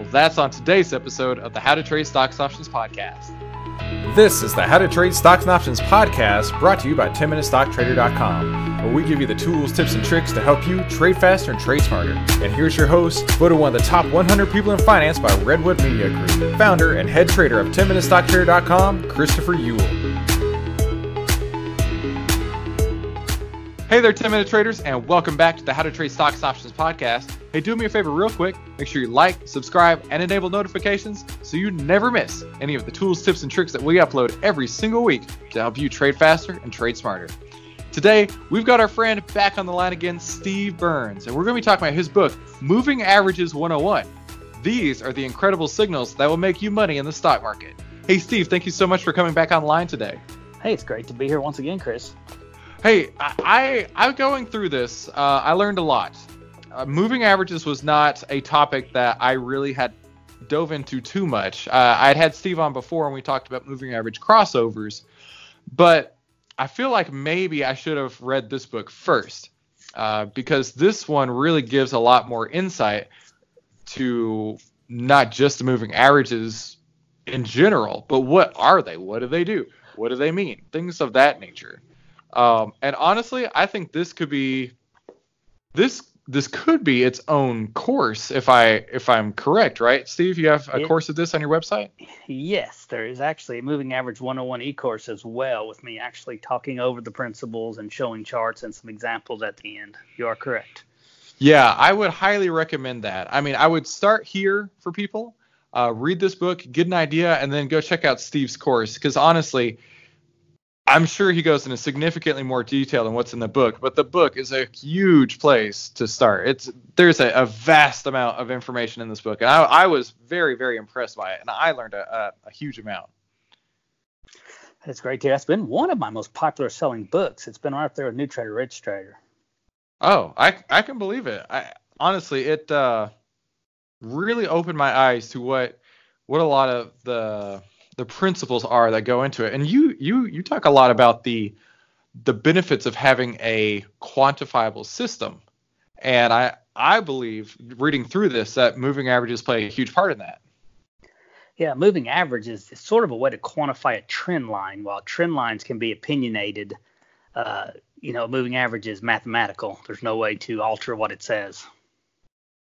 Well, that's on today's episode of the How to Trade Stocks and Options podcast. This is the How to Trade Stocks and Options podcast brought to you by 10MinuteStockTrader.com, where we give you the tools, tips, and tricks to help you trade faster and trade smarter. And here's your host, voted one of the top 100 people in finance by Redwood Media Group, founder and head trader of 10MinuteStockTrader.com, Christopher Uhl. Hey there, 10 minute traders, and welcome back to the How to Trade Stocks Options podcast. Hey, do me a favor, real quick. Make sure you like, subscribe, and enable notifications so you never miss any of the tools, tips, and tricks that we upload every single week to help you trade faster and trade smarter. Today, we've got our friend back on the line again, Steve Burns, and we're going to be talking about his book, Moving Averages 101. These are the incredible signals that will make you money in the stock market. Hey, Steve, thank you so much for coming back online today. Hey, it's great to be here once again, Chris. Hey, I, I am going through this. Uh, I learned a lot. Uh, moving averages was not a topic that I really had dove into too much. Uh, I'd had Steve on before and we talked about moving average crossovers, but I feel like maybe I should have read this book first uh, because this one really gives a lot more insight to not just the moving averages in general, but what are they? What do they do? What do they mean? Things of that nature. Um, and honestly, I think this could be this this could be its own course if I if I'm correct, right? Steve, you have a it, course of this on your website? Yes, there is actually a moving average 101 e-course as well with me actually talking over the principles and showing charts and some examples at the end. You are correct. Yeah, I would highly recommend that. I mean, I would start here for people, uh, read this book, get an idea, and then go check out Steve's course because honestly, I'm sure he goes into significantly more detail than what's in the book, but the book is a huge place to start. It's there's a, a vast amount of information in this book, and I, I, was very very impressed by it, and I learned a, a, a huge amount. That's great, too. That's been one of my most popular selling books. It's been right up there with New Trader, Rich Trader. Oh, I I can believe it. I honestly, it uh, really opened my eyes to what what a lot of the the principles are that go into it. And you you you talk a lot about the the benefits of having a quantifiable system. And I I believe reading through this that moving averages play a huge part in that. Yeah, moving averages is sort of a way to quantify a trend line. While trend lines can be opinionated, uh, you know, moving average is mathematical. There's no way to alter what it says.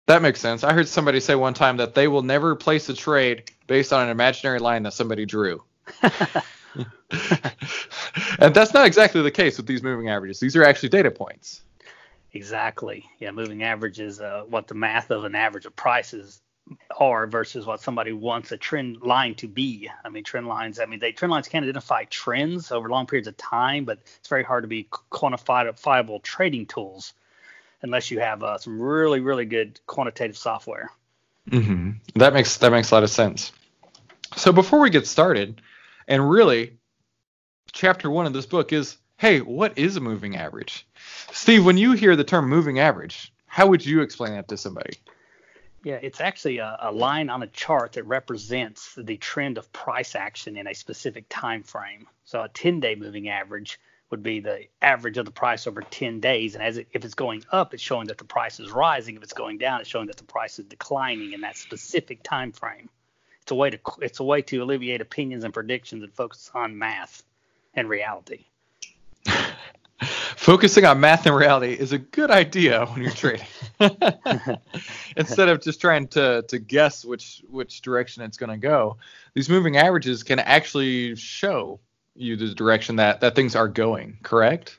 That makes sense. I heard somebody say one time that they will never place a trade based on an imaginary line that somebody drew. and that's not exactly the case with these moving averages. These are actually data points. Exactly. Yeah, moving averages, uh, what the math of an average of prices are versus what somebody wants a trend line to be. I mean, trend lines. I mean, they trend lines can identify trends over long periods of time, but it's very hard to be quantifiable trading tools unless you have uh, some really really good quantitative software. Mm-hmm. That makes that makes a lot of sense. So before we get started, and really, chapter one of this book is, hey, what is a moving average? Steve, when you hear the term moving average, how would you explain that to somebody? Yeah, it's actually a, a, line on a chart that represents the trend of price action in a specific time frame. So a 10-day moving average would be the average of the price over 10 days. And as it, if it's going up, it's showing that the price is rising. If it's going down, it's showing that the price is declining in that specific time frame. It's a way to it's a way to alleviate opinions and predictions and focus on math and reality. Focusing on math and reality is a good idea when you're trading. Instead of just trying to to guess which which direction it's going to go, these moving averages can actually show you the direction that that things are going. Correct?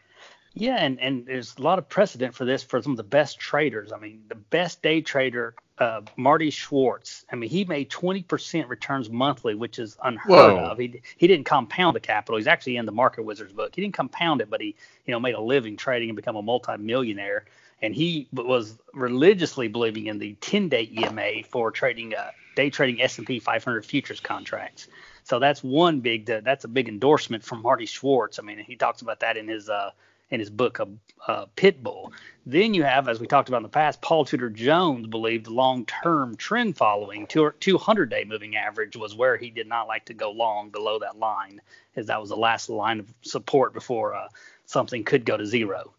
Yeah, and and there's a lot of precedent for this for some of the best traders. I mean, the best day trader, uh, Marty Schwartz. I mean, he made 20% returns monthly, which is unheard Whoa. of. He he didn't compound the capital. He's actually in the Market Wizards book. He didn't compound it, but he you know made a living trading and become a multimillionaire. And he was religiously believing in the 10-day EMA for trading uh, day trading S&P 500 futures contracts. So that's one big that's a big endorsement from Marty Schwartz. I mean, he talks about that in his uh, in his book of uh, Pit Bull. Then you have, as we talked about in the past, Paul Tudor Jones believed the long-term trend following 200-day moving average was where he did not like to go long below that line, as that was the last line of support before uh, something could go to zero.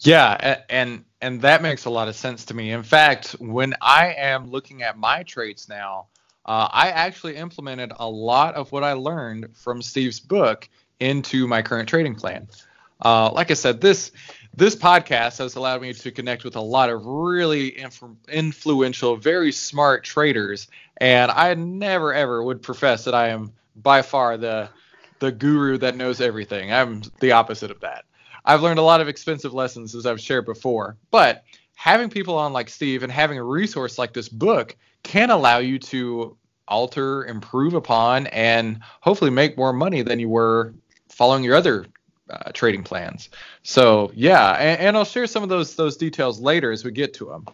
Yeah, and and that makes a lot of sense to me. In fact, when I am looking at my traits now, uh, I actually implemented a lot of what I learned from Steve's book into my current trading plan. Uh, like I said, this this podcast has allowed me to connect with a lot of really inf- influential, very smart traders, and I never ever would profess that I am by far the the guru that knows everything. I'm the opposite of that. I've learned a lot of expensive lessons as I've shared before, but having people on like Steve and having a resource like this book can allow you to alter, improve upon, and hopefully make more money than you were following your other uh, trading plans. So yeah, and, and, I'll share some of those those details later as we get to them.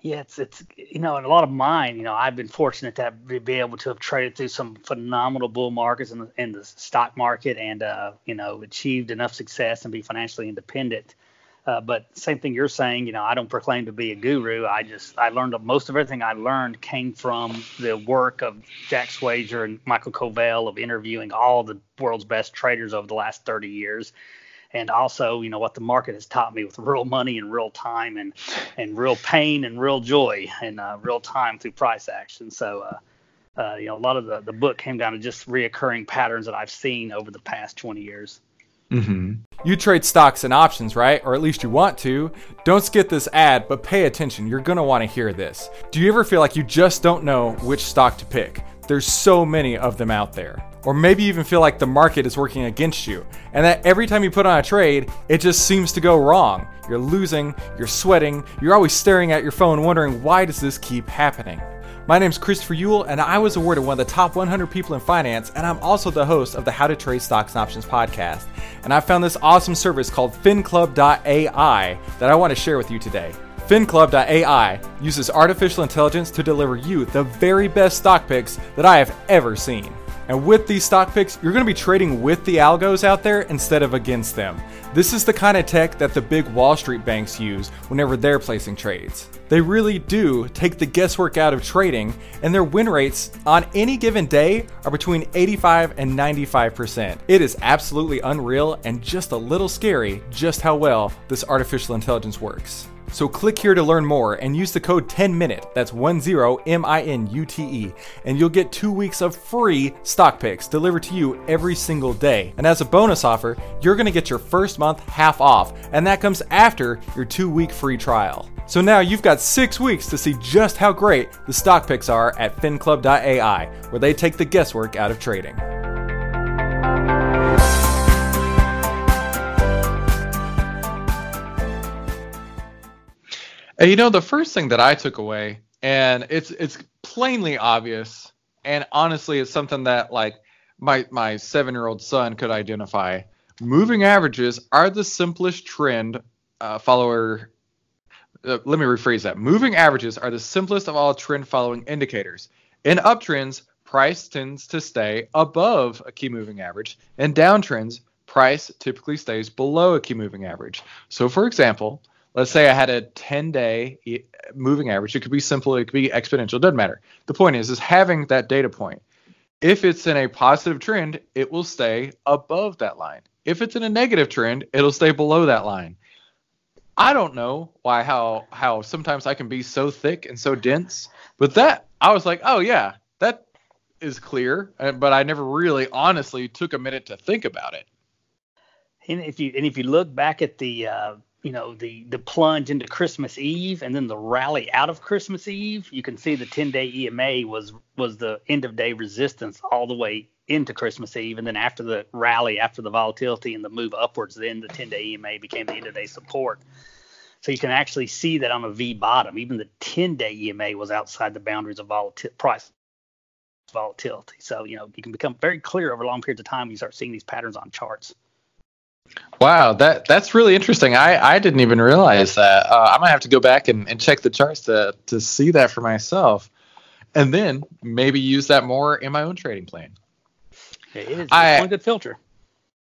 Yeah, it's it's you know, and a lot of mine, you know, I've been fortunate to have, be able to have traded through some phenomenal bull markets in the in the stock market, and uh, you know, achieved enough success and be financially independent uh, but same thing you're saying, you know, I don't proclaim to be a guru. I just I learned most of everything I learned came from the work of Jack Schwager and Michael Covel of interviewing all the world's best traders over the last 30 years. And also, you know, what the market has taught me with real money and real time and and real pain and real joy and uh, real time through price action. So, uh, uh, you know, a lot of the, the book came down to just reoccurring patterns that I've seen over the past 20 years. Mm-hmm. You trade stocks and options, right? Or at least you want to. Don't skip this ad, but pay attention. You're going to want to hear this. Do you ever feel like you just don't know which stock to pick? There's so many of them out there. Or maybe you even feel like the market is working against you, and that every time you put on a trade, it just seems to go wrong. You're losing, you're sweating, you're always staring at your phone wondering why does this keep happening? My name is Christopher Uhl, and I was awarded one of the top 100 people in finance, and I'm also the host of the How to Trade Stocks and Options podcast. And I found this awesome service called FinClub.ai that I want to share with you today. FinClub.ai uses artificial intelligence to deliver you the very best stock picks that I have ever seen. And with these stock picks, you're going to be trading with the algos out there instead of against them. This is the kind of tech that the big Wall Street banks use whenever they're placing trades. They really do take the guesswork out of trading, and their win rates on any given day are between 85 and 95%. It is absolutely unreal and just a little scary just how well this artificial intelligence works. So click here to learn more and use the code 10MINUTE, that's 10-M-I-N-U-T-E, and you'll get two weeks of free stock picks delivered to you every single day. And as a bonus offer, you're gonna get your first month half off, and that comes after your two week free trial. So now you've got six weeks to see just how great the stock picks are at finclub.ai, where they take the guesswork out of trading. And you know, the first thing that I took away, and it's it's plainly obvious, and honestly, it's something that like my my seven year old son could identify. Moving averages are the simplest trend uh, follower. Uh, let me rephrase that. Moving averages are the simplest of all trend following indicators. In uptrends, price tends to stay above a key moving average. In downtrends, price typically stays below a key moving average. So, for example, let's say I had a 10 day moving average. It could be simple, it could be exponential, doesn't matter. The point is, is having that data point. If it's in a positive trend, it will stay above that line. If it's in a negative trend, it'll stay below that line. I don't know why how how sometimes I can be so thick and so dense, but that I was like, oh yeah, that is clear, uh, but I never really honestly took a minute to think about it. And if you and if you look back at the uh, you know the the plunge into Christmas Eve and then the rally out of Christmas Eve, you can see the 10-day EMA was was the end of day resistance all the way into Christmas Eve, and then after the rally, after the volatility and the move upwards, then the 10-day EMA became the end of day support. So you can actually see that on a V bottom, even the 10-day EMA was outside the boundaries of volatility price volatility. So you know you can become very clear over long periods of time when you start seeing these patterns on charts. Wow, that that's really interesting. I, I didn't even realize that. Uh, I might have to go back and, and check the charts to to see that for myself, and then maybe use that more in my own trading plan. It is I, a good filter.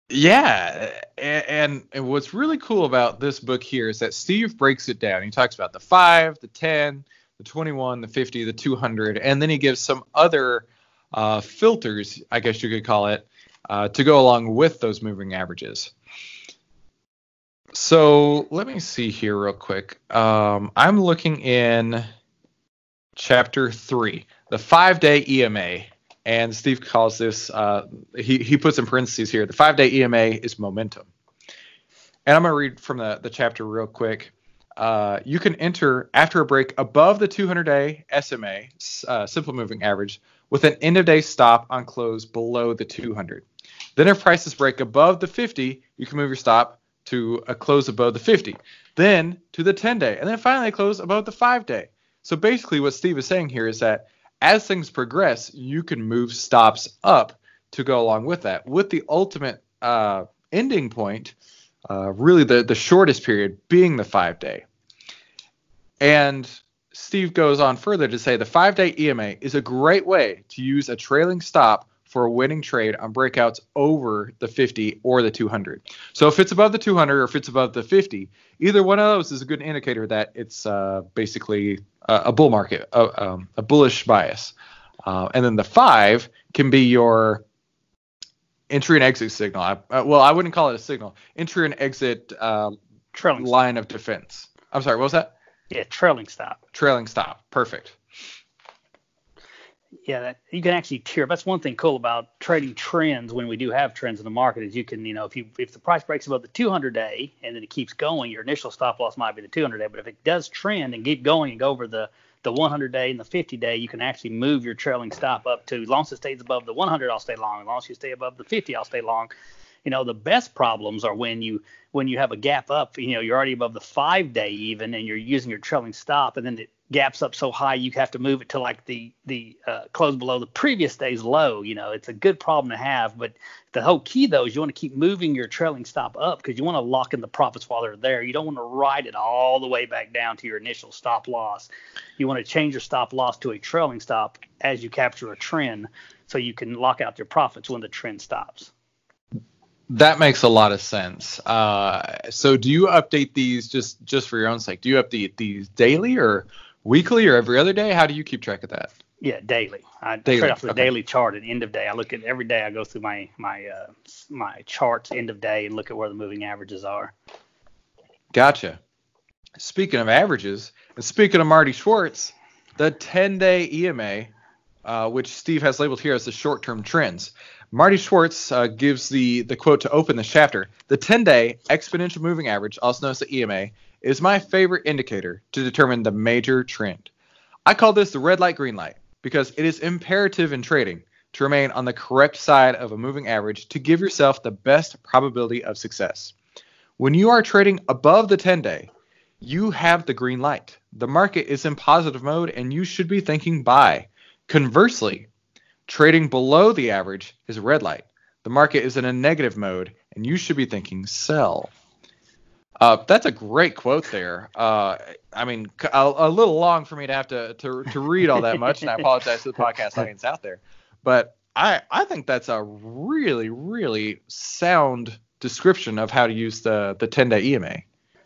Yeah, and, and what's really cool about this book here is that Steve breaks it down. He talks about the five, the ten, the twenty-one, the fifty, the two hundred, and then he gives some other uh, filters, I guess you could call it, uh, to go along with those moving averages. So let me see here real quick. Um, I'm looking in chapter three, the five-day EMA, and Steve calls this. Uh, he he puts in parentheses here. The five-day EMA is momentum. And I'm gonna read from the the chapter real quick. Uh, you can enter after a break above the 200-day SMA, uh, simple moving average, with an end-of-day stop on close below the 200. Then if prices break above the 50, you can move your stop to a close above the 50, then to the 10 day, and then finally close above the 5 day. So basically, what Steve is saying here is that as things progress, you can move stops up to go along with that, with the ultimate uh, ending point, uh, really the, the shortest period being the 5 day. And Steve goes on further to say the five day EMA is a great way to use a trailing stop for a winning trade on breakouts over the 50 or the 200. So if it's above the 200 or if it's above the 50, either one of those is a good indicator that it's uh, basically a, a, bull market, a, um, a bullish bias. Uh, and then the five can be your entry and exit signal. I, uh, well, I wouldn't call it a signal. Entry and exit uh, line of defense. I'm sorry, what was that? Yeah, trailing stop. Trailing stop. Perfect yeah, that, you can actually tier. That's one thing cool about trading trends when we do have trends in the market is you can, you know, if you if the price breaks above the 200 day and then it keeps going, your initial stop loss might be the 200 day. But if it does trend and keep going and go over the the 100 day and the 50 day, you can actually move your trailing stop up to as long as it stays above the 100, I'll stay long. As long as you stay above the 50, I'll stay long. You know, the best problems are when you when you have a gap up. You know, you're already above the five day even, and you're using your trailing stop, and then it gaps up so high you have to move it to like the the uh, close below the previous day's low. You know, it's a good problem to have, but the whole key though is you want to keep moving your trailing stop up because you want to lock in the profits while they're there. You don't want to ride it all the way back down to your initial stop loss. You want to change your stop loss to a trailing stop as you capture a trend, so you can lock out your profits when the trend stops. That makes a lot of sense. Uh, so, do you update these just just for your own sake? Do you update these daily or weekly or every other day? How do you keep track of that? Yeah, daily. I daily. trade off the okay. daily chart at end of day. I look at every day. I go through my my uh, my charts end of day and look at where the moving averages are. Gotcha. Speaking of averages, and speaking of Marty Schwartz, the 10-day EMA, uh, which Steve has labeled here as the short-term trends. Marty Schwartz uh, gives the the quote to open the chapter. The 10-day exponential moving average, also known as the EMA, is my favorite indicator to determine the major trend. I call this the red light, green light because it is imperative in trading to remain on the correct side of a moving average to give yourself the best probability of success. When you are trading above the 10 day, you have the green light. The market is in positive mode and you should be thinking buy. Conversely, trading below the average is red light. The market is in a negative mode and you should be thinking sell. Uh, that's a great quote there. Uh, I mean, a, a, little long for me to have to, to, to read all that much, and I apologize to the podcast audience out there. But I, I think that's a really, really sound description of how to use the, the 10 day EMA.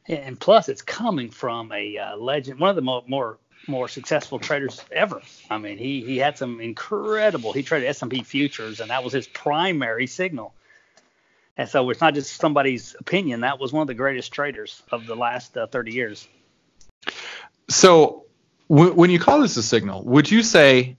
And plus, it's coming from a uh, legend, one of the more, more more successful traders ever. I mean, he he had some incredible. He traded S&P futures, and that was his primary signal. And so it's not just somebody's opinion. That was one of the greatest traders of the last uh, 30 years. So w- when you call this a signal, would you say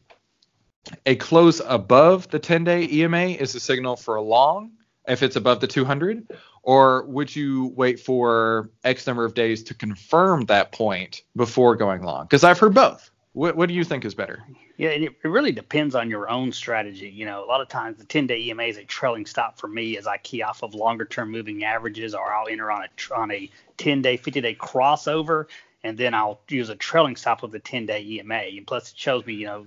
a close above the 10 day EMA is a signal for a long if it's above the 200? Or would you wait for X number of days to confirm that point before going long? Because I've heard both. What, what do you think is better? Yeah, it, it really depends on your own strategy. You know, a lot of times the 10 day EMA is a trailing stop for me as I key off of longer term moving averages, or I'll enter on a on a 10 day, 50 day crossover, and then I'll use a trailing stop of the 10 day EMA. And plus, it shows me, you know,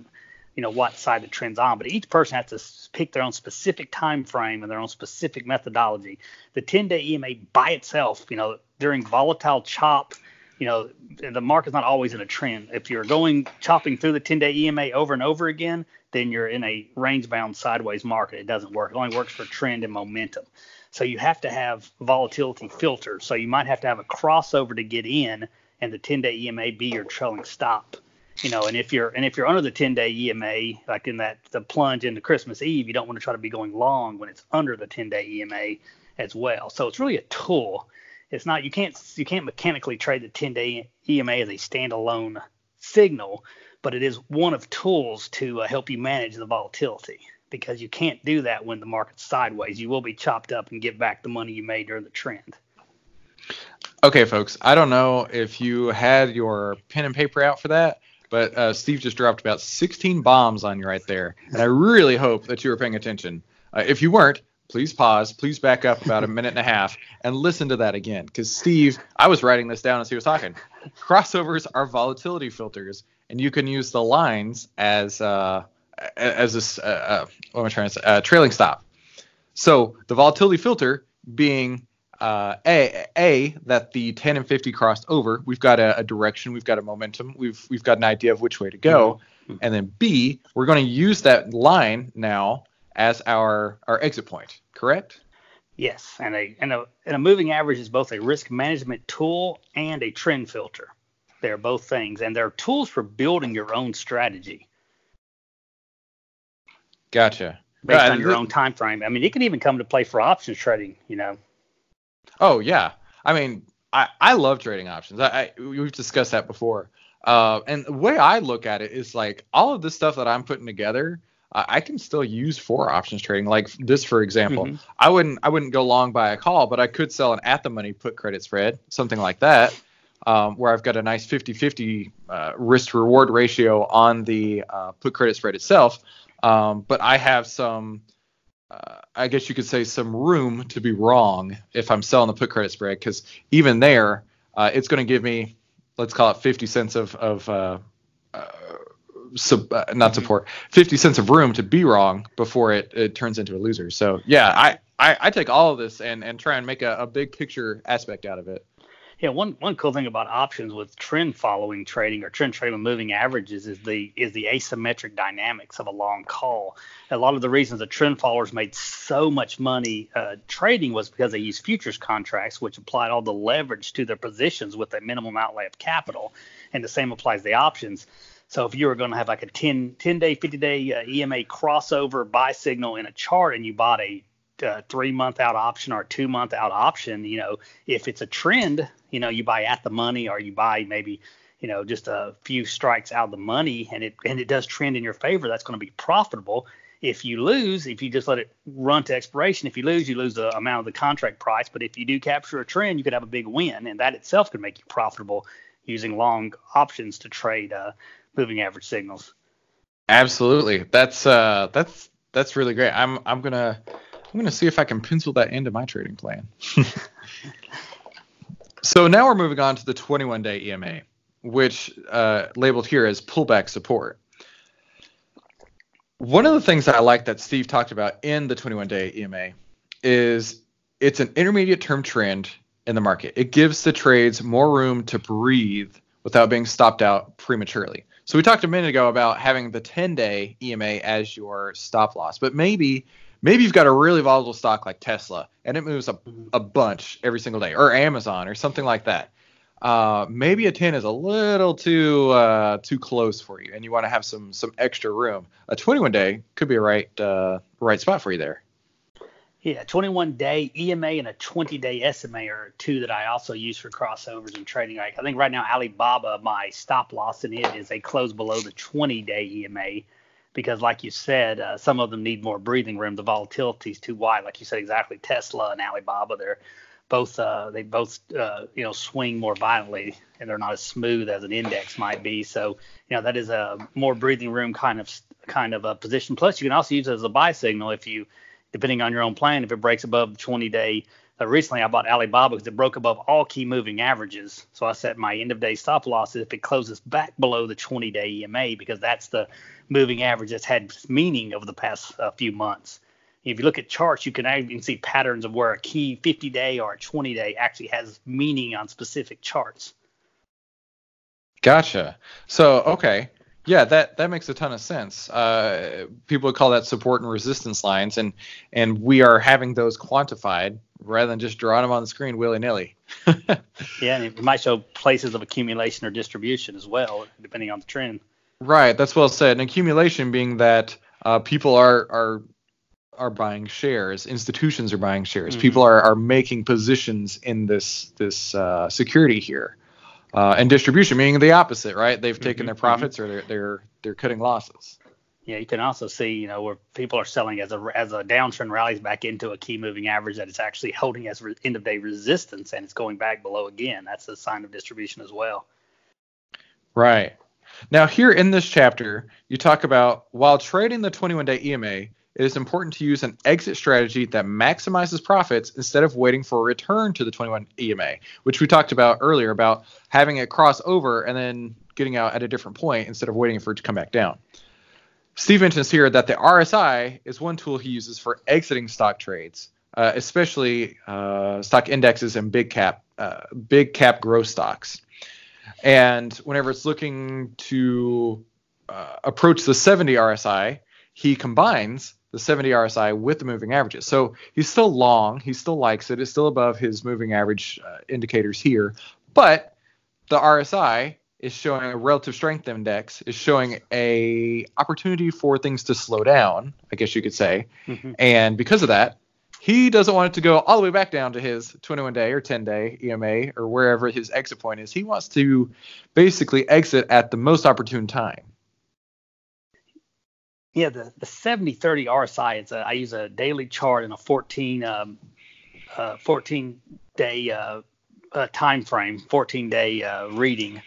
you know what side the trend's on. But each person has to pick their own specific time frame and their own specific methodology. The 10-day EMA by itself, you know, during volatile chop, you know, the market's not always in a trend. If you're going chopping through the 10-day EMA over and over again, then you're in a range-bound sideways market. It doesn't work. It only works for trend and momentum. So you have to have volatility filters. So you might have to have a crossover to get in, and the 10-day EMA be your trailing stop you know, and if you're and if you're under the 10 day EMA, like in that the plunge into Christmas Eve, you don't want to try to be going long when it's under the 10 day EMA as well. So it's really a tool. It's not you can't you can't mechanically trade the 10 day EMA as a standalone signal, but it is one of tools to uh, help you manage the volatility because you can't do that when the market's sideways. You will be chopped up and give back the money you made during the trend. Okay, folks, I don't know if you had your pen and paper out for that, but uh, Steve just dropped about 16 bombs on you right there, and I really hope that you were paying attention. Uh, if you weren't, please pause, please back up about a minute and a half and listen to that again, because Steve, I was writing this down as he was talking. Crossovers are volatility filters, and you can use the lines as uh, as a uh, uh, what am I trying to say? Uh, trailing stop. So the volatility filter being uh, a a that the 10 and 50 crossed over. We've got a, a, direction, we've got a momentum, we've we've got an idea of which way to go, mm-hmm. and then B, we're going to use that line now as our our exit point. Correct? Yes, and a and a and a moving average is both a risk management tool and a trend filter. They're both things, and they're tools for building your own strategy. Gotcha. Based uh, on your th- own time frame. I mean, it can even come to play for options trading. You know, Oh yeah, I mean, I I love trading options. I, I we've discussed that before. Uh, and the way I look at it is like all of this stuff that I'm putting together, I, I can still use for options trading. Like this, for example, mm-hmm. I wouldn't I wouldn't go long buy a call, but I could sell an at the money put credit spread, something like that. Um, where I've got a nice 50-50 uh, risk reward ratio on the uh, put credit spread itself, um, but I have some uh, I guess you could say some room to be wrong if I'm selling the put credit spread because even there, uh, it's going to give me, let's call it 50 cents of, of uh, uh sub, uh, not mm-hmm. support, 50 cents of room to be wrong before it, it turns into a loser. So yeah, I, I, I take all of this and, and try and make a, a big picture aspect out of it. Yeah, one one cool thing about options with trend following trading or trend trading with moving averages is the is the asymmetric dynamics of a long call. A lot of the reasons the trend followers made so much money uh, trading was because they used futures contracts, which applied all the leverage to their positions with a minimum outlay of capital, and the same applies to the options. So if you were going to have like a 10, 10 day, 50 day uh, EMA crossover buy signal in a chart and you bought a uh, three month out option or two month out option, you know, if it's a trend, you know, you buy at the money or you buy maybe, you know, just a few strikes out of the money and it and it does trend in your favor, that's going to be profitable. If you lose, if you just let it run to expiration, if you lose, you lose the amount of the contract price. But if you do capture a trend, you could have a big win, and that itself could make you profitable using long options to trade uh, moving average signals. Absolutely, that's uh, that's that's really great. I'm I'm gonna I'm going to see if I can pencil that into my trading plan. so now we're moving on to the 21 day EMA, which uh, labeled here as pullback support. One of the things that I like that Steve talked about in the 21 day EMA is it's an intermediate term trend in the market. It gives the trades more room to breathe without being stopped out prematurely. So we talked a minute ago about having the 10 day EMA as your stop loss, but maybe maybe you've got a really volatile stock like Tesla and it moves a, a bunch every single day, or Amazon, or something like that. Uh, maybe a 10 is a little too uh, too close for you, and you want to have some some extra room. A 21 day could be a right uh, right spot for you there. Yeah, 21 day EMA and a 20 day SMA are two that I also use for crossovers and trading. Like I think right now Alibaba, my stop loss in it is a close below the 20 day EMA because, like you said, uh, some of them need more breathing room. The volatility is too wide. Like you said, exactly. Tesla and Alibaba, they're both uh, they both uh, you know swing more violently, and they're not as smooth as an index might be. So you know that is a more breathing room kind of kind of a position. Plus, you can also use it as a buy signal if you, depending on your own plan, if it breaks above the 20 day Uh, recently, I bought Alibaba because it broke above all key moving averages. So I set my end of day stop losses if it closes back below the 20 day EMA because that's the moving average that's had meaning over the past uh, few months. If you look at charts, you can even see patterns of where a key 50 day or a 20 day actually has meaning on specific charts. Gotcha. So, okay. Yeah, that, that makes a ton of sense. Uh, people would call that support and resistance lines, and and we are having those quantified rather than just drawing them on the screen willy nilly. yeah, and it might show places of accumulation or distribution as well, depending on the trend. Right, that's well said. And accumulation being that uh, people are are are buying shares, institutions are buying shares, mm-hmm. people are, are making positions in this this uh, security here. Uh, and distribution meaning the opposite, right? They've taken mm-hmm, their mm-hmm. profits or they're they're they're cutting losses. Yeah, you can also see, you know, where people are selling as a as a downtrend rallies back into a key moving average that it's actually holding as re- end of day resistance and it's going back below again. That's a sign of distribution as well. Right. Now, here in this chapter, you talk about while trading the 21 day EMA, it is important to use an exit strategy that maximizes profits instead of waiting for a return to the 21 EMA, which we talked about earlier about having it cross over and then getting out at a different point instead of waiting for it to come back down. Steve mentions here that the RSI is one tool he uses for exiting stock trades, uh, especially uh, stock indexes and big cap, uh, big cap growth stocks. And whenever it's looking to uh, approach the 70 RSI, he combines the 70 RSI with the moving averages. So he's still long. He still likes it. It's still above his moving average uh, indicators here. But the RSI is showing a relative strength index, is showing a opportunity for things to slow down, I guess you could say. Mm-hmm. And because of that, he doesn't want it to go all the way back down to his 21 day or 10 day EMA or wherever his exit point is. He wants to basically exit at the most opportune time. Yeah, the, the 70 30 RSI is a, I use a daily chart and a 14 um, uh, 14 day uh, uh, time frame, 14 day uh, reading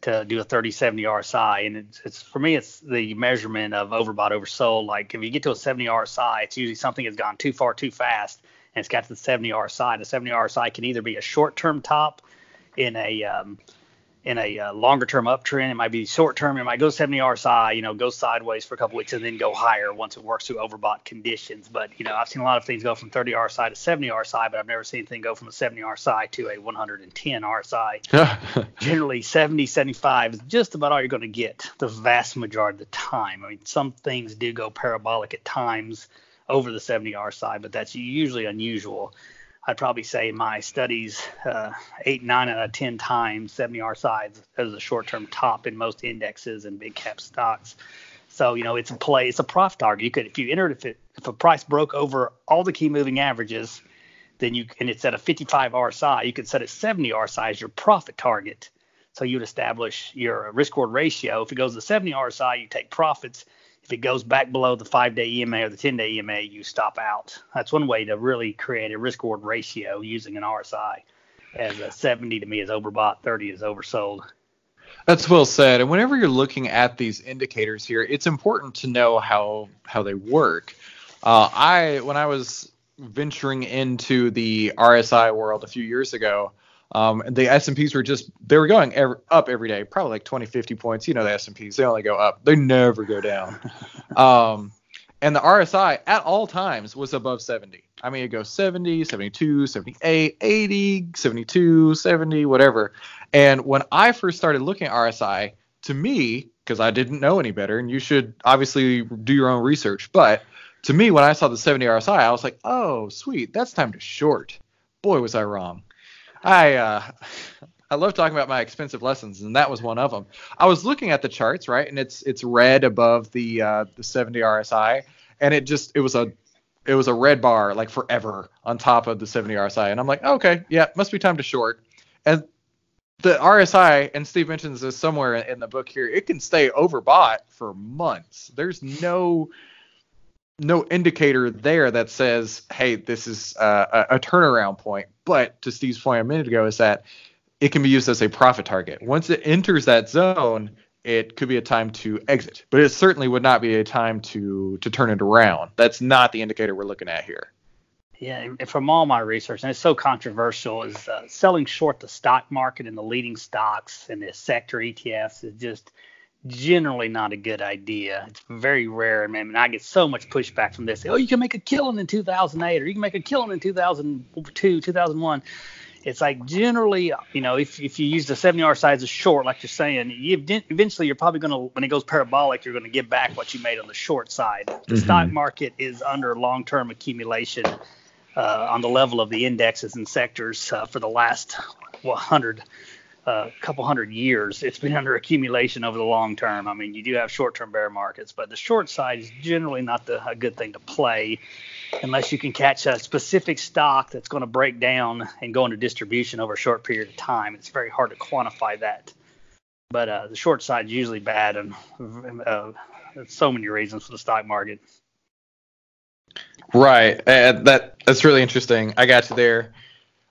to do a 30 70 RSI. And it's, it's for me, it's the measurement of overbought, oversold. Like if you get to a 70 RSI, it's usually something has gone too far too fast and it's got to the 70 RSI. The 70 RSI can either be a short term top in a um, in a uh, longer term uptrend. It might be short term. It might go 70 RSI, you know, go sideways for a couple weeks and then go higher once it works through overbought conditions. But, you know, I've seen a lot of things go from 30 RSI to 70 RSI, but I've never seen anything go from a 70 RSI to a 110 RSI. Generally, 70, 75 is just about all you're going to get the vast majority of the time. I mean, some things do go parabolic at times over the 70 RSI, but that's usually unusual. I'd probably say my studies uh, eight, nine out of 10 times 70 RSI as a short term top in most indexes and big cap stocks. So, you know, it's a play, it's a profit target. You could, if you entered, if it, if a price broke over all the key moving averages, then you, and it's at a 55 RSI, you could set it 70 RSI as your profit target. So you'd establish your risk reward ratio. If it goes to 70 RSI, you take profits if it goes back below the five day EMA or the 10 day EMA, you stop out. That's one way to really create a risk reward ratio using an RSI. As a 70 to me is overbought, 30 is oversold. That's well said. And whenever you're looking at these indicators here, it's important to know how how they work. Uh, I when I was venturing into the RSI world a few years ago, um, the S&Ps were just they were going every, up every day, probably like 20, 50 points. You know the S&Ps, they only go up. They never go down. um, and the RSI at all times was above 70. I mean, it goes 70, 72, 78, 80, 72, 70, whatever. And when I first started looking at RSI, to me, because I didn't know any better, and you should obviously do your own research, but to me, when I saw the 70 RSI, I was like, oh, sweet, that's time to short. Boy, was I wrong. I uh, I love talking about my expensive lessons, and that was one of them. I was looking at the charts, right, and it's it's red above the uh, the 70 RSI, and it just it was a it was a red bar like forever on top of the 70 RSI, and I'm like, okay, yeah, must be time to short. And the RSI, and Steve mentions this somewhere in the book here, it can stay overbought for months. There's no no indicator there that says, hey, this is uh, a, a turnaround point. But to Steve's point a minute ago, is that it can be used as a profit target. Once it enters that zone, it could be a time to exit, but it certainly would not be a time to to turn it around. That's not the indicator we're looking at here. Yeah, from all my research, and it's so controversial, is uh, selling short the stock market and the leading stocks and the sector ETFs is just generally not a good idea. It's very rare, and man, I get so much pushback from this. Oh, you can make a killing in 2008, or you can make a killing in 2002, 2001 it's like generally, you know, if, if you use the 70 RSI as short, like you're saying, you eventually you're probably going to, when it goes parabolic, you're going to get back what you made on the short side. The mm-hmm. stock market is under long term accumulation uh, on the level of the indexes and sectors uh, for the last 100 a uh, couple hundred years, it's been under accumulation over the long term. I mean, you do have short-term bear markets, but the short side is generally not the, a good thing to play unless you can catch a specific stock that's going to break down and go into distribution over a short period of time. It's very hard to quantify that. But uh, the short side is usually bad, and uh, so many reasons for the stock market. Right. And that that's really interesting. I got you there.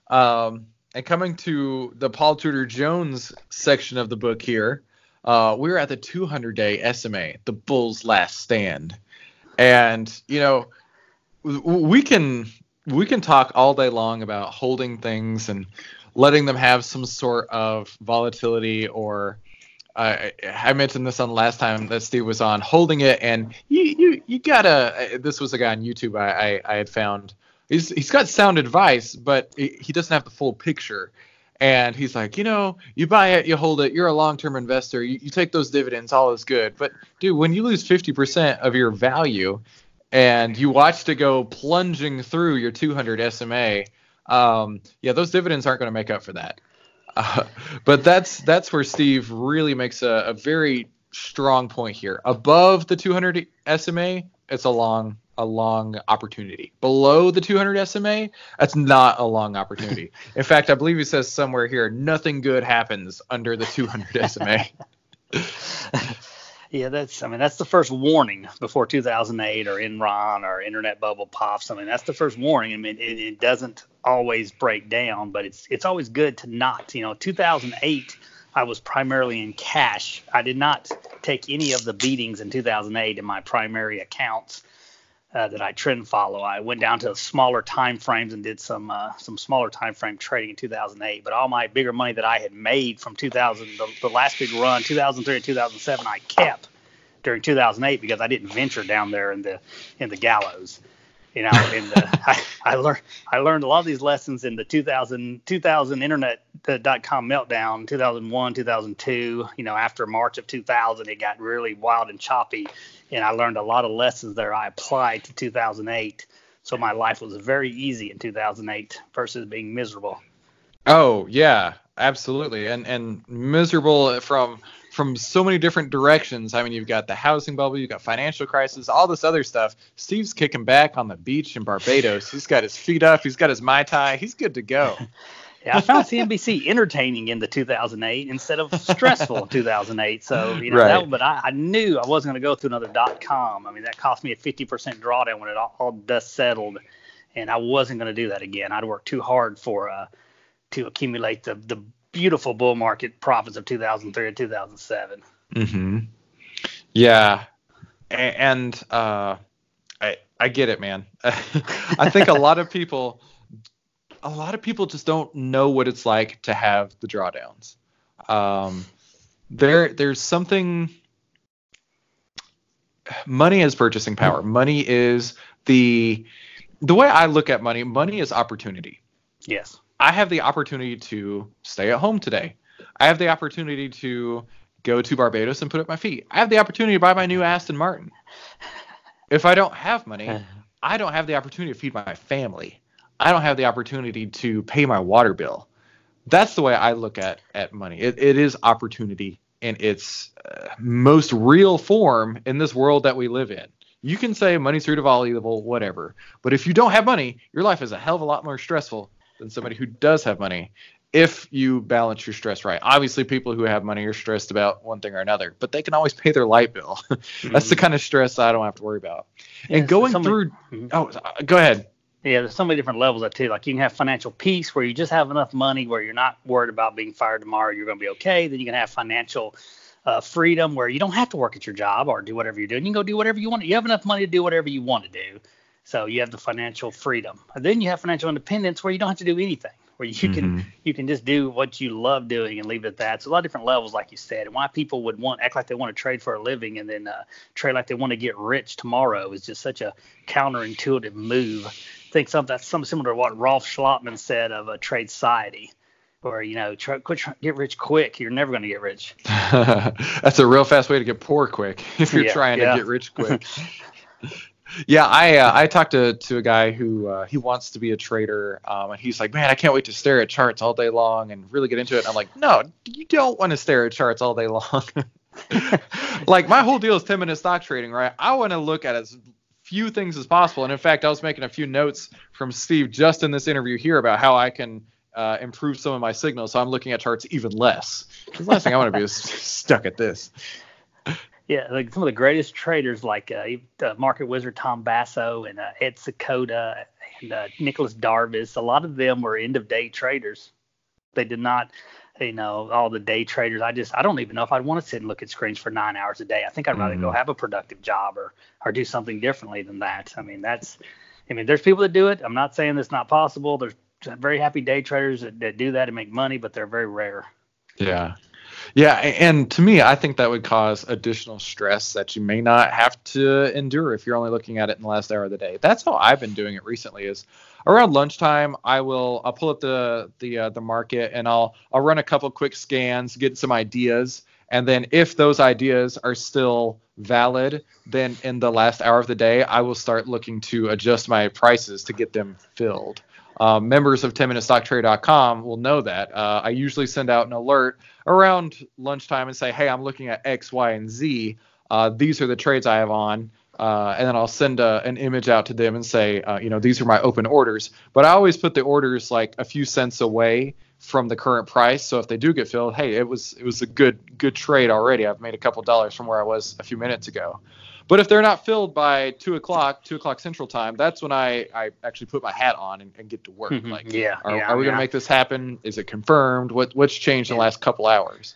Um, and coming to the Paul Tudor Jones section of the book here, uh, we're at the 200 day SMA, the Bull's Last Stand. And, you know, we can we can talk all day long about holding things and letting them have some sort of volatility or uh, I mentioned this on the last time that Steve was on holding it and you you, you gotta this was a guy on YouTube I, I, I had found he's he's got sound advice, but he doesn't have the full picture. And he's like, you know, you buy it, you hold it, you're a long-term investor, you, you take those dividends, all is good. But dude, when you lose 50% of your value and you watch it go plunging through your 200 SMA, um, yeah, those dividends aren't going to make up for that. Uh, but that's that's where Steve really makes a, a very strong point here. Above the 200 SMA, it's a long a long opportunity. Below the 200 SMA, that's not a long opportunity. In fact, I believe he says somewhere here, nothing good happens under the 200 SMA. yeah, that's I mean that's the first warning before 2008 or Enron or internet bubble pops. I mean that's the first warning. I mean it, it doesn't always break down, but it's it's always good to not. You know, 2008. I was primarily in cash. I did not take any of the beatings in 2008 in my primary accounts uh, that I trend follow. I went down to smaller time frames and did some uh, some smaller time frame trading in 2008. But all my bigger money that I had made from 2000, the, the last big run, 2003 and 2007, I kept during 2008 because I didn't venture down there in the in the gallows. You know, in the I, I learned I learned a lot of these lessons in the 2000 2000 internet.com uh, meltdown, 2001, 2002. You know, after March of 2000, it got really wild and choppy and I learned a lot of lessons there I applied to 2008. So my life was very easy in 2008 versus being miserable. Oh yeah, absolutely, and and miserable from from so many different directions. I mean, you've got the housing bubble, you've got financial crisis, all this other stuff. Steve's kicking back on the beach in Barbados. He's got his feet up, he's got his mai tai, he's good to go. Yeah, I found CNBC entertaining in the 2008 instead of stressful in 2008. So you know, right. that, but I, I, knew I wasn't going to go through another dot com. I mean, that cost me a 50% drawdown when it all, all dust settled, and I wasn't going to do that again. I'd worked too hard for uh, to accumulate the the beautiful bull market profits of 2003 and 2007. Mm-hmm. Yeah, and uh, I I get it, man. I think a lot of people a lot of people just don't know what it's like to have the drawdowns. Um, there, there's something. Money is purchasing power. Money is the the way I look at money. Money is opportunity. Yes. I have the opportunity to stay at home today. I have the opportunity to go to Barbados and put up my feet. I have the opportunity to buy my new Aston Martin. If I don't have money, I don't have the opportunity to feed my family. I don't have the opportunity to pay my water bill. That's the way I look at at money. It, it is opportunity in its uh, most real form in this world that we live in. You can say money's root of all evil, whatever, but if you don't have money, your life is a hell of a lot more stressful than somebody who does have money. If you balance your stress right, obviously people who have money are stressed about one thing or another, but they can always pay their light bill. That's mm-hmm. the kind of stress I don't have to worry about. Yeah, and going somebody, through, mm-hmm. oh, go ahead. Yeah, there's so many different levels of too. Like you can have financial peace where you just have enough money where you're not worried about being fired tomorrow. You're going to be okay. Then you can have financial uh, freedom where you don't have to work at your job or do whatever you're doing. You can go do whatever you want. You have enough money to do whatever you want to do. So you have the financial freedom. And then you have financial independence where you don't have to do anything, where you mm-hmm. can you can just do what you love doing and leave it at that. So a lot of different levels, like you said, and why people would want act like they want to trade for a living and then uh, trade like they want to get rich tomorrow is just such a counterintuitive move. I think something that's something similar to what Rolf Schlotmann said of a Tradeciety or you know try, quit try, get rich quick you're never going to get rich that's a real fast way to get poor quick if you're yeah, trying yeah. to get rich quick yeah i uh, i talked to to a guy who uh, he wants to be a trader um, and he's like man i can't wait to stare at charts all day long and really get into it i'm like no you don't want to stare at charts all day long like my whole deal is 10 minute stock trading right i want to look at as few things as possible and in fact i was making a few notes from steve just in this interview here about how i can uh, improve some of my signals. So I'm looking at charts even less. The last thing I want to be is stuck at this. Yeah, like some of the greatest traders, like uh, uh, market wizard Tom Basso and uh, Ed Seykota and uh, Nicolas Darvas, a lot of them were end of day traders. They did not, you know, all the day traders. I just, I don't even know if I'd want to sit and look at screens for nine hours a day. I think I'd rather mm-hmm. go have a productive job or or do something differently than that. I mean, that's, I mean, there's people that do it. I'm not saying it's not possible. There's very happy day traders that, that do that and make money, but they're very rare. Yeah. Yeah, and to me, I think that would cause additional stress that you may not have to endure if you're only looking at it in the last hour of the day. That's how I've been doing it recently. Is around lunchtime, I will I'll pull up the the uh, the market and I'll I'll run a couple quick scans, get some ideas, and then if those ideas are still valid, then in the last hour of the day, I will start looking to adjust my prices to get them filled. Uh, members of 10minutestocktrader.com will know that. Uh, I usually send out an alert around lunchtime and say, hey, I'm looking at X, Y, and Z. Uh, these are the trades I have on. Uh, and then I'll send a, an image out to them and say, uh, you know, these are my open orders. But I always put the orders like a few cents away from the current price. So if they do get filled, hey, it was it was a good good trade already. I've made a couple dollars from where I was a few minutes ago. But if they're not filled by two o'clock, two o'clock central time, that's when I, I actually put my hat on and, and get to work. Mm-hmm. Like, yeah, are, yeah, are we yeah. gonna make this happen? Is it confirmed? What what's changed in the last couple hours?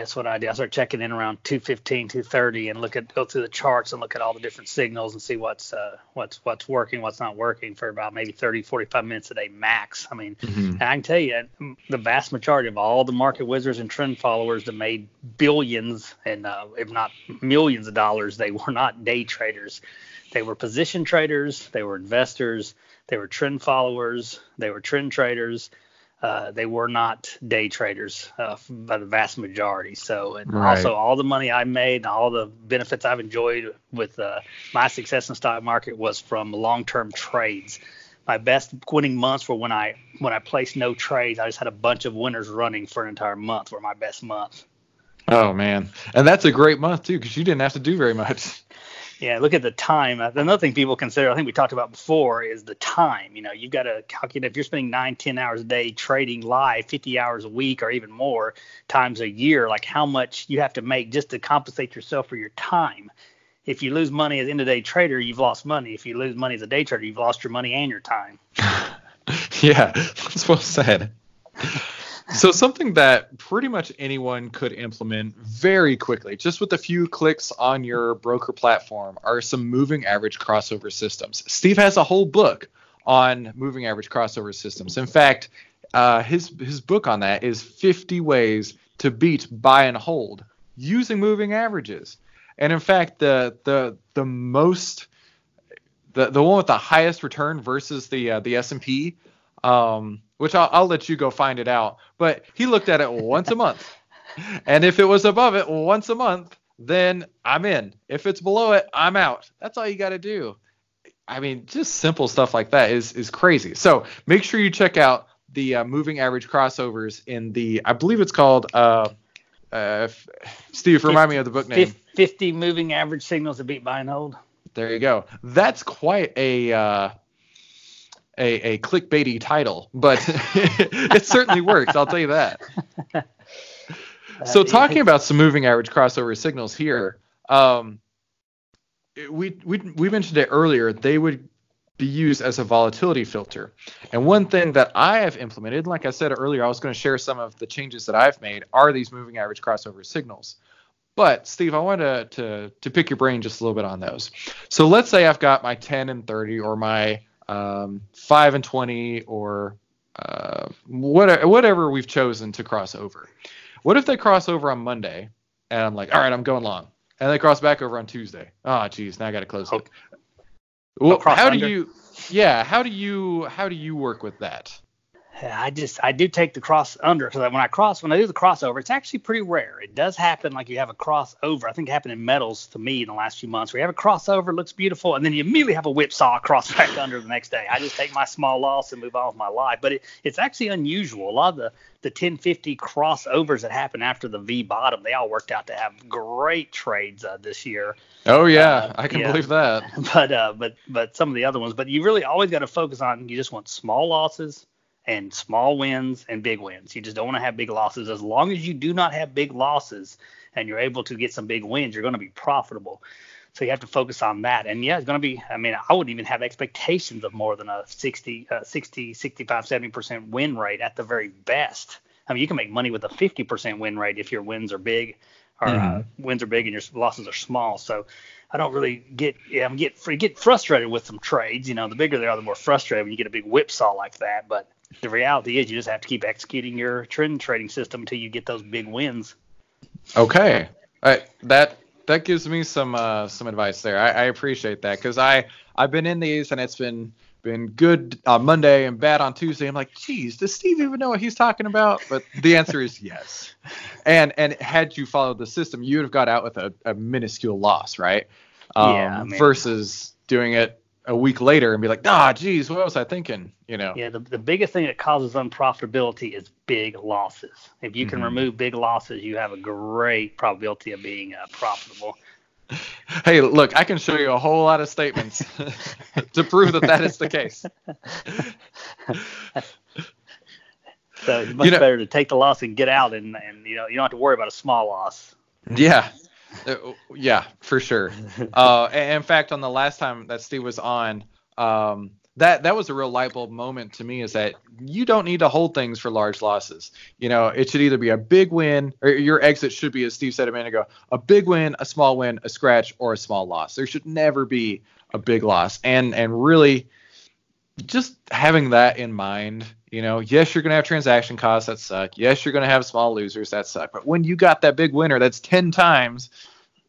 That's what I do. I start checking in around 215, 230, and look at go through the charts and look at all the different signals and see what's uh, what's what's working, what's not working for about maybe 30, 45 minutes a day max. I mean, mm-hmm. I can tell you the vast majority of all the market wizards and trend followers that made billions and uh, if not millions of dollars, they were not day traders. They were position traders. They were investors. They were trend followers. They were trend traders uh, they were not day traders uh, by the vast majority. So, and right. also all the money I made and all the benefits I've enjoyed with uh, my success in the stock market was from long-term trades. My best winning months were when I when I placed no trades. I just had a bunch of winners running for an entire month. Were my best month. Oh man, and that's a great month too because you didn't have to do very much. Yeah, look at the time. Another thing people consider, I think we talked about before, is the time. You know, you've got to calculate if you're spending nine, ten hours a day trading live, 50 hours a week, or even more times a year, like how much you have to make just to compensate yourself for your time. If you lose money as an end of day trader, you've lost money. If you lose money as a day trader, you've lost your money and your time. yeah, that's well said so something that pretty much anyone could implement very quickly, just with a few clicks on your broker platform, are some moving average crossover systems. Steve has a whole book on moving average crossover systems. In fact, uh, his his book on that is 50 ways to beat buy and hold using moving averages. And in fact, the the the most the the one with the highest return versus the uh, the S&P um, which I'll, I'll let you go find it out. But he looked at it once a month, and if it was above it once a month, then I'm in. If it's below it, I'm out. That's all you got to do. I mean, just simple stuff like that is is crazy. So make sure you check out the uh, moving average crossovers in the I believe it's called. Uh, uh, Steve, 50, remind me of the book name. 50 moving average signals to beat buy and hold. There you go. That's quite a uh, a, a clickbaity title, but it certainly works. I'll tell you that. so talking about some moving average crossover signals here, um, we, we we mentioned it earlier. They would be used as a volatility filter. And one thing that I have implemented, like I said earlier, I was going to share some of the changes that I've made, are these moving average crossover signals. But Steve, I want to, to to pick your brain just a little bit on those. So let's say I've got my 10 and 30 or my um, 5 and 20 or uh, whatever, whatever we've chosen to cross over. What if they cross over on Monday and I'm like, all right, I'm going long, and they cross back over on Tuesday? Oh, geez, now I got to close it. Well, how do you? Yeah, how do you how do you work with that? I just I do take the cross under because when I cross when I do the crossover, it's actually pretty rare. It does happen like you have a crossover. I think it happened in metals to me in the last few months where you have a crossover, looks beautiful, and then you immediately have a whipsaw cross back under the next day. I just take my small loss and move on with my life. But it, it's actually unusual. A lot of the the 1050 crossovers that happen after the V bottom, they all worked out to have great trades uh, this year. Oh yeah, uh, I can yeah. believe that. But uh, but but some of the other ones, but you really always got to focus on. You just want small losses and small wins and big wins. You just don't want to have big losses. As long as you do not have big losses and you're able to get some big wins, you're going to be profitable. So you have to focus on that. And yeah, it's going to be, I mean, I wouldn't even have expectations of more than a 60, uh, 60, 65, 70% win rate at the very best. I mean, you can make money with a 50% win rate if your wins are big or uh, mm-hmm. uh, wins are big and your losses are small. So I don't really get, yeah, I'm get, get frustrated with some trades. You know, the bigger they are, the more frustrated when you get a big whipsaw like that. But the reality is you just have to keep executing your trend trading system until you get those big wins. Okay, All right. that that gives me some uh, some advice there. I, I appreciate that because I I've been in these and it's been been good on Monday and bad on Tuesday. I'm like, geez, does Steve even know what he's talking about? But the answer is yes. And and had you followed the system, you would have got out with a, a minuscule loss, right? Um, yeah. Versus doing it a week later and be like, ah, geez, what was I thinking? You know. Yeah, the, the biggest thing that causes unprofitability is big losses. If you can mm-hmm. remove big losses, you have a great probability of being uh, profitable. Hey, look, I can show you a whole lot of statements to prove that that is the case. so it's much you know, better to take the loss and get out, and, and you know you don't have to worry about a small loss. Yeah, yeah, for sure. Uh, in fact, on the last time that Steve was on, um, that that was a real light bulb moment to me. Is that you don't need to hold things for large losses. You know, it should either be a big win, or your exit should be, as Steve said a minute ago, a big win, a small win, a scratch, or a small loss. There should never be a big loss. And and really, just having that in mind you know, yes, you're going to have transaction costs that suck. Yes, you're going to have small losers that suck. But when you got that big winner that's 10 times,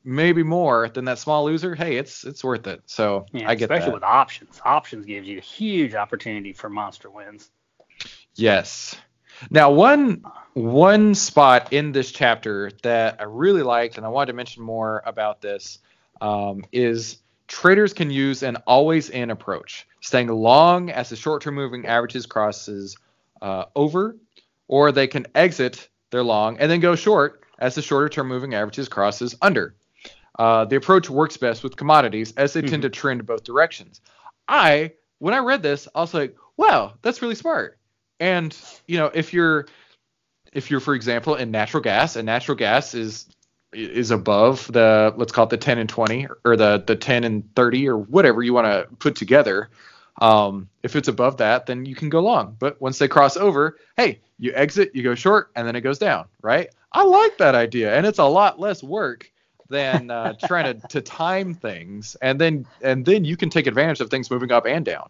maybe more than that small loser, hey, it's it's worth it. So yeah, I get especially that. with options. Options gives you a huge opportunity for monster wins. Yes. Now, one one spot in this chapter that I really liked, and I wanted to mention more about this, um, is traders can use an always in approach, staying long as the short term moving averages crosses uh, over, or they can exit their long and then go short as the shorter term moving averages crosses under. Uh, the approach works best with commodities as they mm-hmm. tend to trend both directions. I, when I read this, I was like, wow, that's really smart. And you know, if you're if you're, for example, in natural gas, and natural gas is is above the let's call it the 10 and 20 or the the 10 and 30 or whatever you want to put together. Um, if it's above that then you can go long. But once they cross over hey you exit you go short and then it goes down right? I like that idea and it's a lot less work than uh, trying to, to time things. And then and then you can take advantage of things moving up and down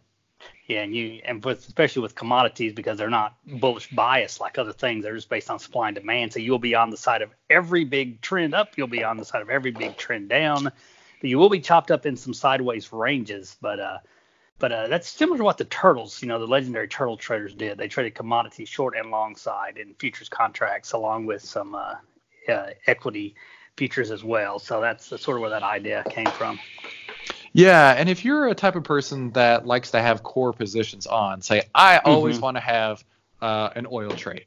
yeah, and you and with, especially with commodities because they're not bullish bias like other things. They're just based on supply and demand. So you'll be on the side of every big trend up. You'll be on the side of every big trend down. But you will be chopped up in some sideways ranges. But uh, but uh, that's similar to what the turtles, you know, the legendary turtle traders did. They traded commodities short and long side in futures contracts along with some uh, uh, equity futures as well. So that's, that's sort of where that idea came from. Yeah, and if you're a type of person that likes to have core positions on, say I always mm-hmm. want to have uh, an oil trade,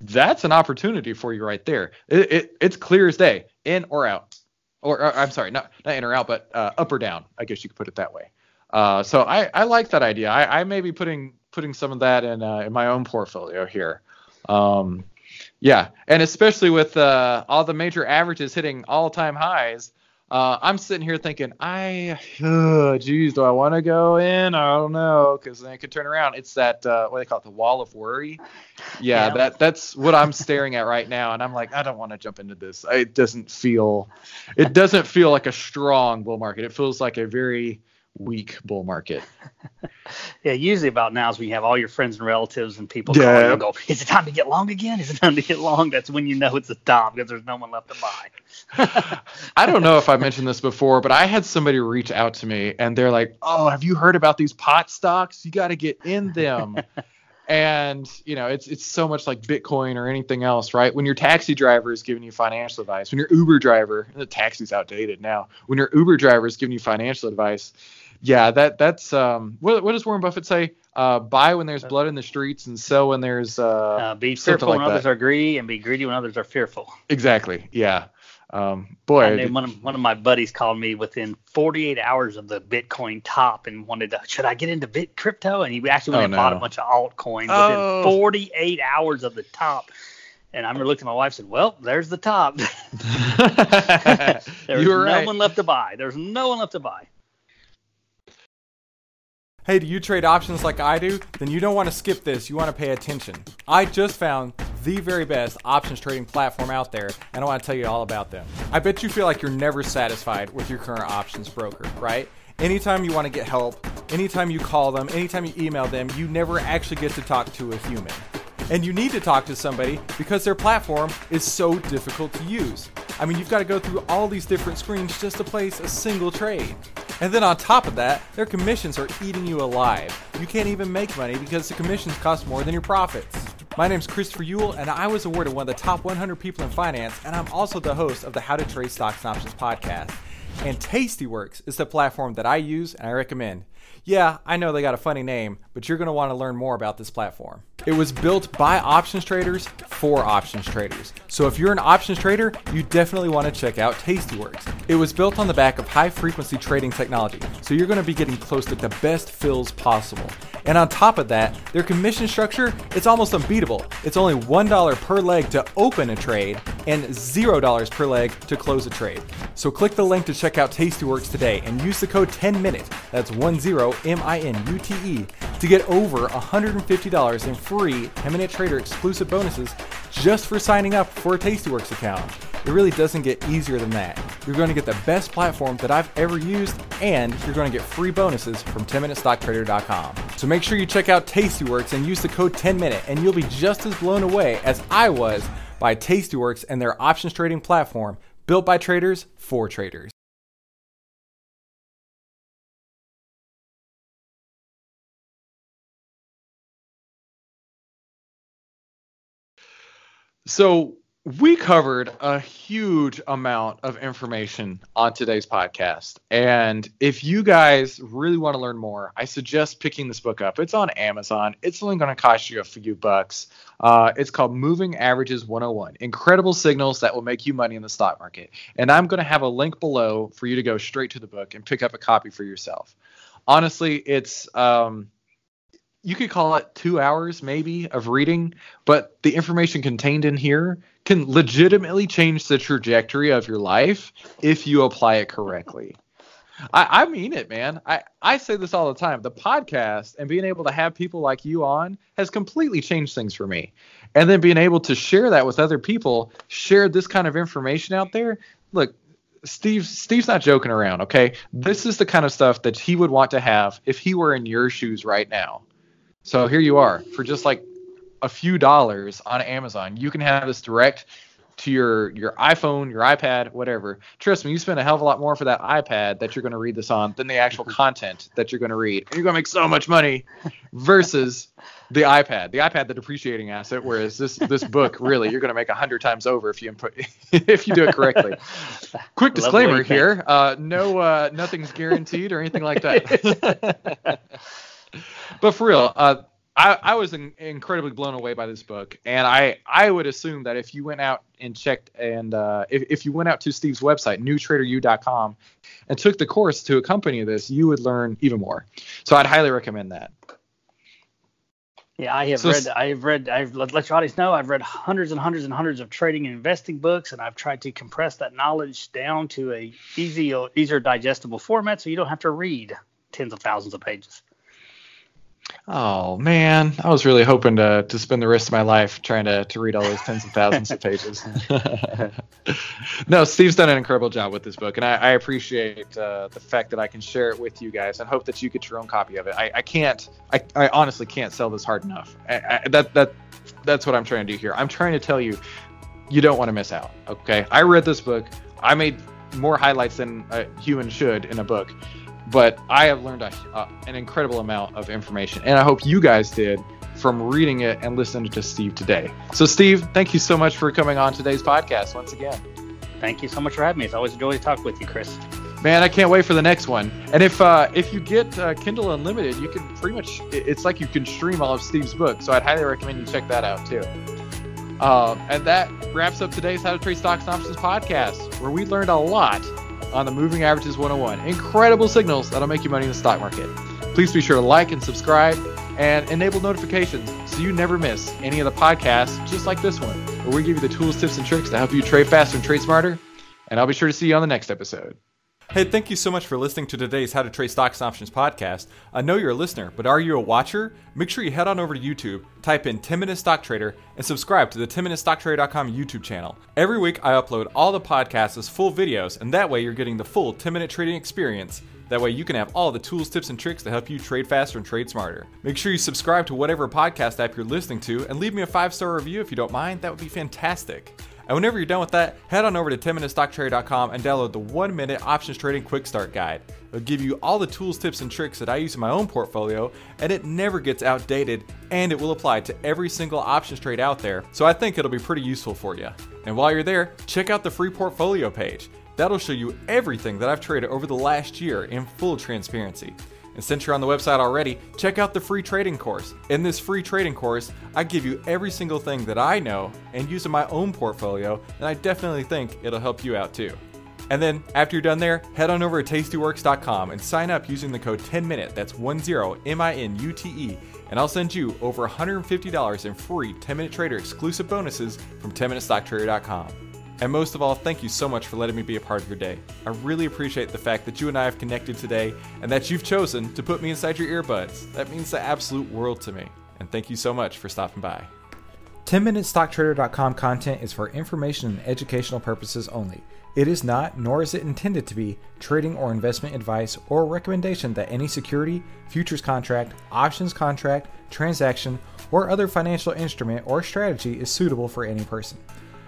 that's an opportunity for you right there. It, it, it's clear as day, in or out, or, or I'm sorry, not not in or out, but uh, up or down. I guess you could put it that way. Uh, so I, I like that idea. I, I may be putting putting some of that in uh, in my own portfolio here. Um, yeah, and especially with uh, all the major averages hitting all time highs, Uh, I'm sitting here thinking, I, uh, geez, do I want to go in? I don't know, because then I could turn around. It's that uh, what do they call it, the wall of worry. Yeah, Yeah. that that's what I'm staring at right now, and I'm like, I don't want to jump into this. It doesn't feel, it doesn't feel like a strong bull market. It feels like a very weak bull market. Yeah, usually about now is when you have all your friends and relatives and people Yeah. calling and go, is it time to get long again? Is it time to get long? That's when you know it's a top because there's no one left to buy. I don't know if I mentioned this before, but I had somebody reach out to me and they're like, "Oh, have you heard about these pot stocks? You got to get in them." and you know, it's it's so much like Bitcoin or anything else, right? When your taxi driver is giving you financial advice, when your Uber driver, the taxi's outdated now. When your Uber driver is giving you financial advice, yeah, that that's um, what, what does Warren Buffett say? Uh, buy when there's blood in the streets and sell when there's uh, Uh, be fearful like when others are greedy and be greedy when others are fearful. exactly, yeah. Um, boy, And then one of, one of my buddies called me within 48 hours of the Bitcoin top and wanted to, should I get into bit crypto? And he actually went Oh, and bought a bunch of altcoins Oh. within 48 hours of the top. And I remember looking at my wife and said, well, there's the top. There's you were no right. one left to buy. There's no one left to buy. Hey, do you trade options like I do? Then you don't want to skip this. You want to pay attention. I just found the very best options trading platform out there, and I want to tell you all about them. I bet you feel like you're never satisfied with your current options broker, right? Anytime you want to get help, anytime you call them, anytime you email them, you never actually get to talk to a human. And you need to talk to somebody because their platform is so difficult to use. I mean, you've got to go through all these different screens just to place a single trade. And then on top of that, their commissions are eating you alive. You can't even make money because the commissions cost more than your profits. My name's Christopher Uhl, and I was awarded one of the top 100 people in finance, and I'm also the host of the How to Trade Stocks and Options podcast. And Tastyworks is the platform that I use and I recommend. Yeah, I know they got a funny name, but you're going to want to learn more about this platform. It was built by options traders for options traders. So if you're an options trader, you definitely want to check out Tastyworks. It was built on the back of high frequency trading technology, so you're going to be getting close to the best fills possible. And on top of that, their commission structure, it's almost unbeatable. It's only $1 per leg to open a trade and $0 per leg to close a trade. So click the link to check out Tastyworks today and use the code 10MINUTE, that's 10 M I N U T E, to get over $150 in free 10 Minute Trader exclusive bonuses just for signing up for a Tastyworks account. It really doesn't get easier than that. You're going to get the best platform that I've ever used, and you're going to get free bonuses from 10MinuteStockTrader.com. So make sure you check out Tastyworks and use the code 10Minute, and you'll be just as blown away as I was by Tastyworks and their options trading platform built by traders for traders. So we covered a huge amount of information on today's podcast. And if you guys really want to learn more, I suggest picking this book up. It's on Amazon. It's only going to cost you a few bucks. Uh, it's called Moving Averages 101 Incredible Signals That Will Make You Money in the Stock Market. And I'm going to have a link below for you to go straight to the book and pick up a copy for yourself. Honestly, it's. Um, you could call it two hours maybe of reading, but the information contained in here can legitimately change the trajectory of your life if you apply it correctly. I, I mean it, man. I, I say this all the time. The podcast and being able to have people like you on has completely changed things for me. And then being able to share that with other people, share this kind of information out there. Look, Steve Steve's not joking around, okay? This is the kind of stuff that he would want to have if he were in your shoes right now. So here you are for just like a few dollars on Amazon. You can have this direct to your your iPhone, your iPad, whatever. Trust me, you spend a hell of a lot more for that iPad that you're going to read this on than the actual content that you're going to read. And you're going to make so much money versus the iPad. The iPad, the depreciating asset, whereas this this book, really, you're going to make a hundred times over if you input if you do it correctly. Quick Love the way disclaimer here: uh, no, uh, nothing's guaranteed or anything like that. But for real, uh, I, I was in, incredibly blown away by this book, and I, I would assume that if you went out and checked, and uh, if, if you went out to Steve's website, newtraderu.com, and took the course to accompany this, you would learn even more. So I'd highly recommend that. Yeah, I have So- read. I have read. I've let, let your audience know. I've read hundreds and hundreds and hundreds of trading and investing books, and I've tried to compress that knowledge down to a easy, easier digestible format, so you don't have to read tens of thousands of pages. Oh man, I was really hoping to to spend the rest of my life trying to to read all those tens of thousands of pages. no, Steve's done an incredible job with this book, and I, I appreciate uh, the fact that I can share it with you guys, and hope that you get your own copy of it. I, I can't, I, I honestly can't sell this hard enough. I, I, that that that's what I'm trying to do here. I'm trying to tell you, you don't want to miss out. Okay, I read this book. I made more highlights than a human should in a book but I have learned a, uh, an incredible amount of information, and I hope you guys did from reading it and listening to Steve today. So, Steve, thank you so much for coming on today's podcast once again. Thank you so much for having me. It's always a joy to talk with you, Chris. Man, I can't wait for the next one. And if uh, if you get uh, Kindle Unlimited, you can pretty much it's like you can stream all of Steve's books. So I'd highly recommend you check that out too. Um, and that wraps up today's How to Trade Stocks and Options podcast, where we learned a lot on the Moving Averages 101. Incredible signals that'll make you money in the stock market. Please be sure to like and subscribe and enable notifications so you never miss any of the podcasts just like this one, where we give you the tools, tips, and tricks to help you trade faster and trade smarter. And I'll be sure to see you on the next episode. Hey, thank you so much for listening to today's How to Trade Stocks and Options podcast. I know you're a listener, but are you a watcher? Make sure you head on over to YouTube, type in 10 Minute Stock Trader, and subscribe to the 10MinuteStockTrader.com YouTube channel. Every week I upload all the podcasts as full videos, and that way you're getting the full 10 minute trading experience. That way you can have all the tools, tips, and tricks to help you trade faster and trade smarter. Make sure you subscribe to whatever podcast app you're listening to and leave me a five star review if you don't mind. That would be fantastic. And whenever you're done with that, head on over to 10MinuteStockTrader.com and download the 1 Minute Options Trading Quick Start Guide. It'll give you all the tools, tips, and tricks that I use in my own portfolio, and it never gets outdated, and it will apply to every single options trade out there, so I think it'll be pretty useful for you. And while you're there, check out the free portfolio page. That'll show you everything that I've traded over the last year in full transparency. And since you're on the website already, check out the free trading course. In this free trading course, I give you every single thing that I know and use in my own portfolio, and I definitely think it'll help you out too. And then, after you're done there, head on over to tastyworks.com and sign up using the code 10MINUTE, that's 10 M I N U T E, and I'll send you over $150 in free 10 Minute Trader exclusive bonuses from 10MinuteStockTrader.com. And most of all, thank you so much for letting me be a part of your day. I really appreciate the fact that you and I have connected today and that you've chosen to put me inside your earbuds. That means the absolute world to me. And thank you so much for stopping by. 10MinuteStockTrader.com content is for information and educational purposes only. It is not, nor is it intended to be, trading or investment advice or recommendation that any security, futures contract, options contract, transaction, or other financial instrument or strategy is suitable for any person.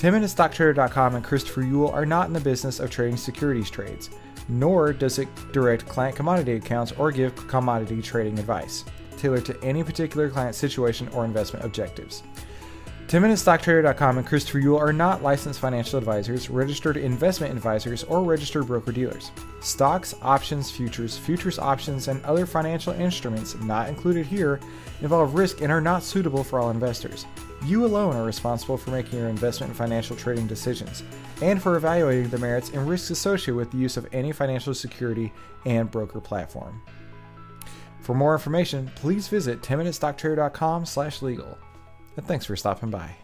10MinuteStockTrader.com and Christopher Uhl are not in the business of trading securities trades, nor does it direct client commodity accounts or give commodity trading advice, tailored to any particular client situation or investment objectives. 10MinuteStockTrader.com and Christopher Uhl are not licensed financial advisors, registered investment advisors, or registered broker dealers. Stocks, options, futures, futures options, and other financial instruments not included here involve risk and are not suitable for all investors. You alone are responsible for making your investment and financial trading decisions, and for evaluating the merits and risks associated with the use of any financial security and broker platform. For more information, please visit 10minutestocktrader.com slash legal. And thanks for stopping by.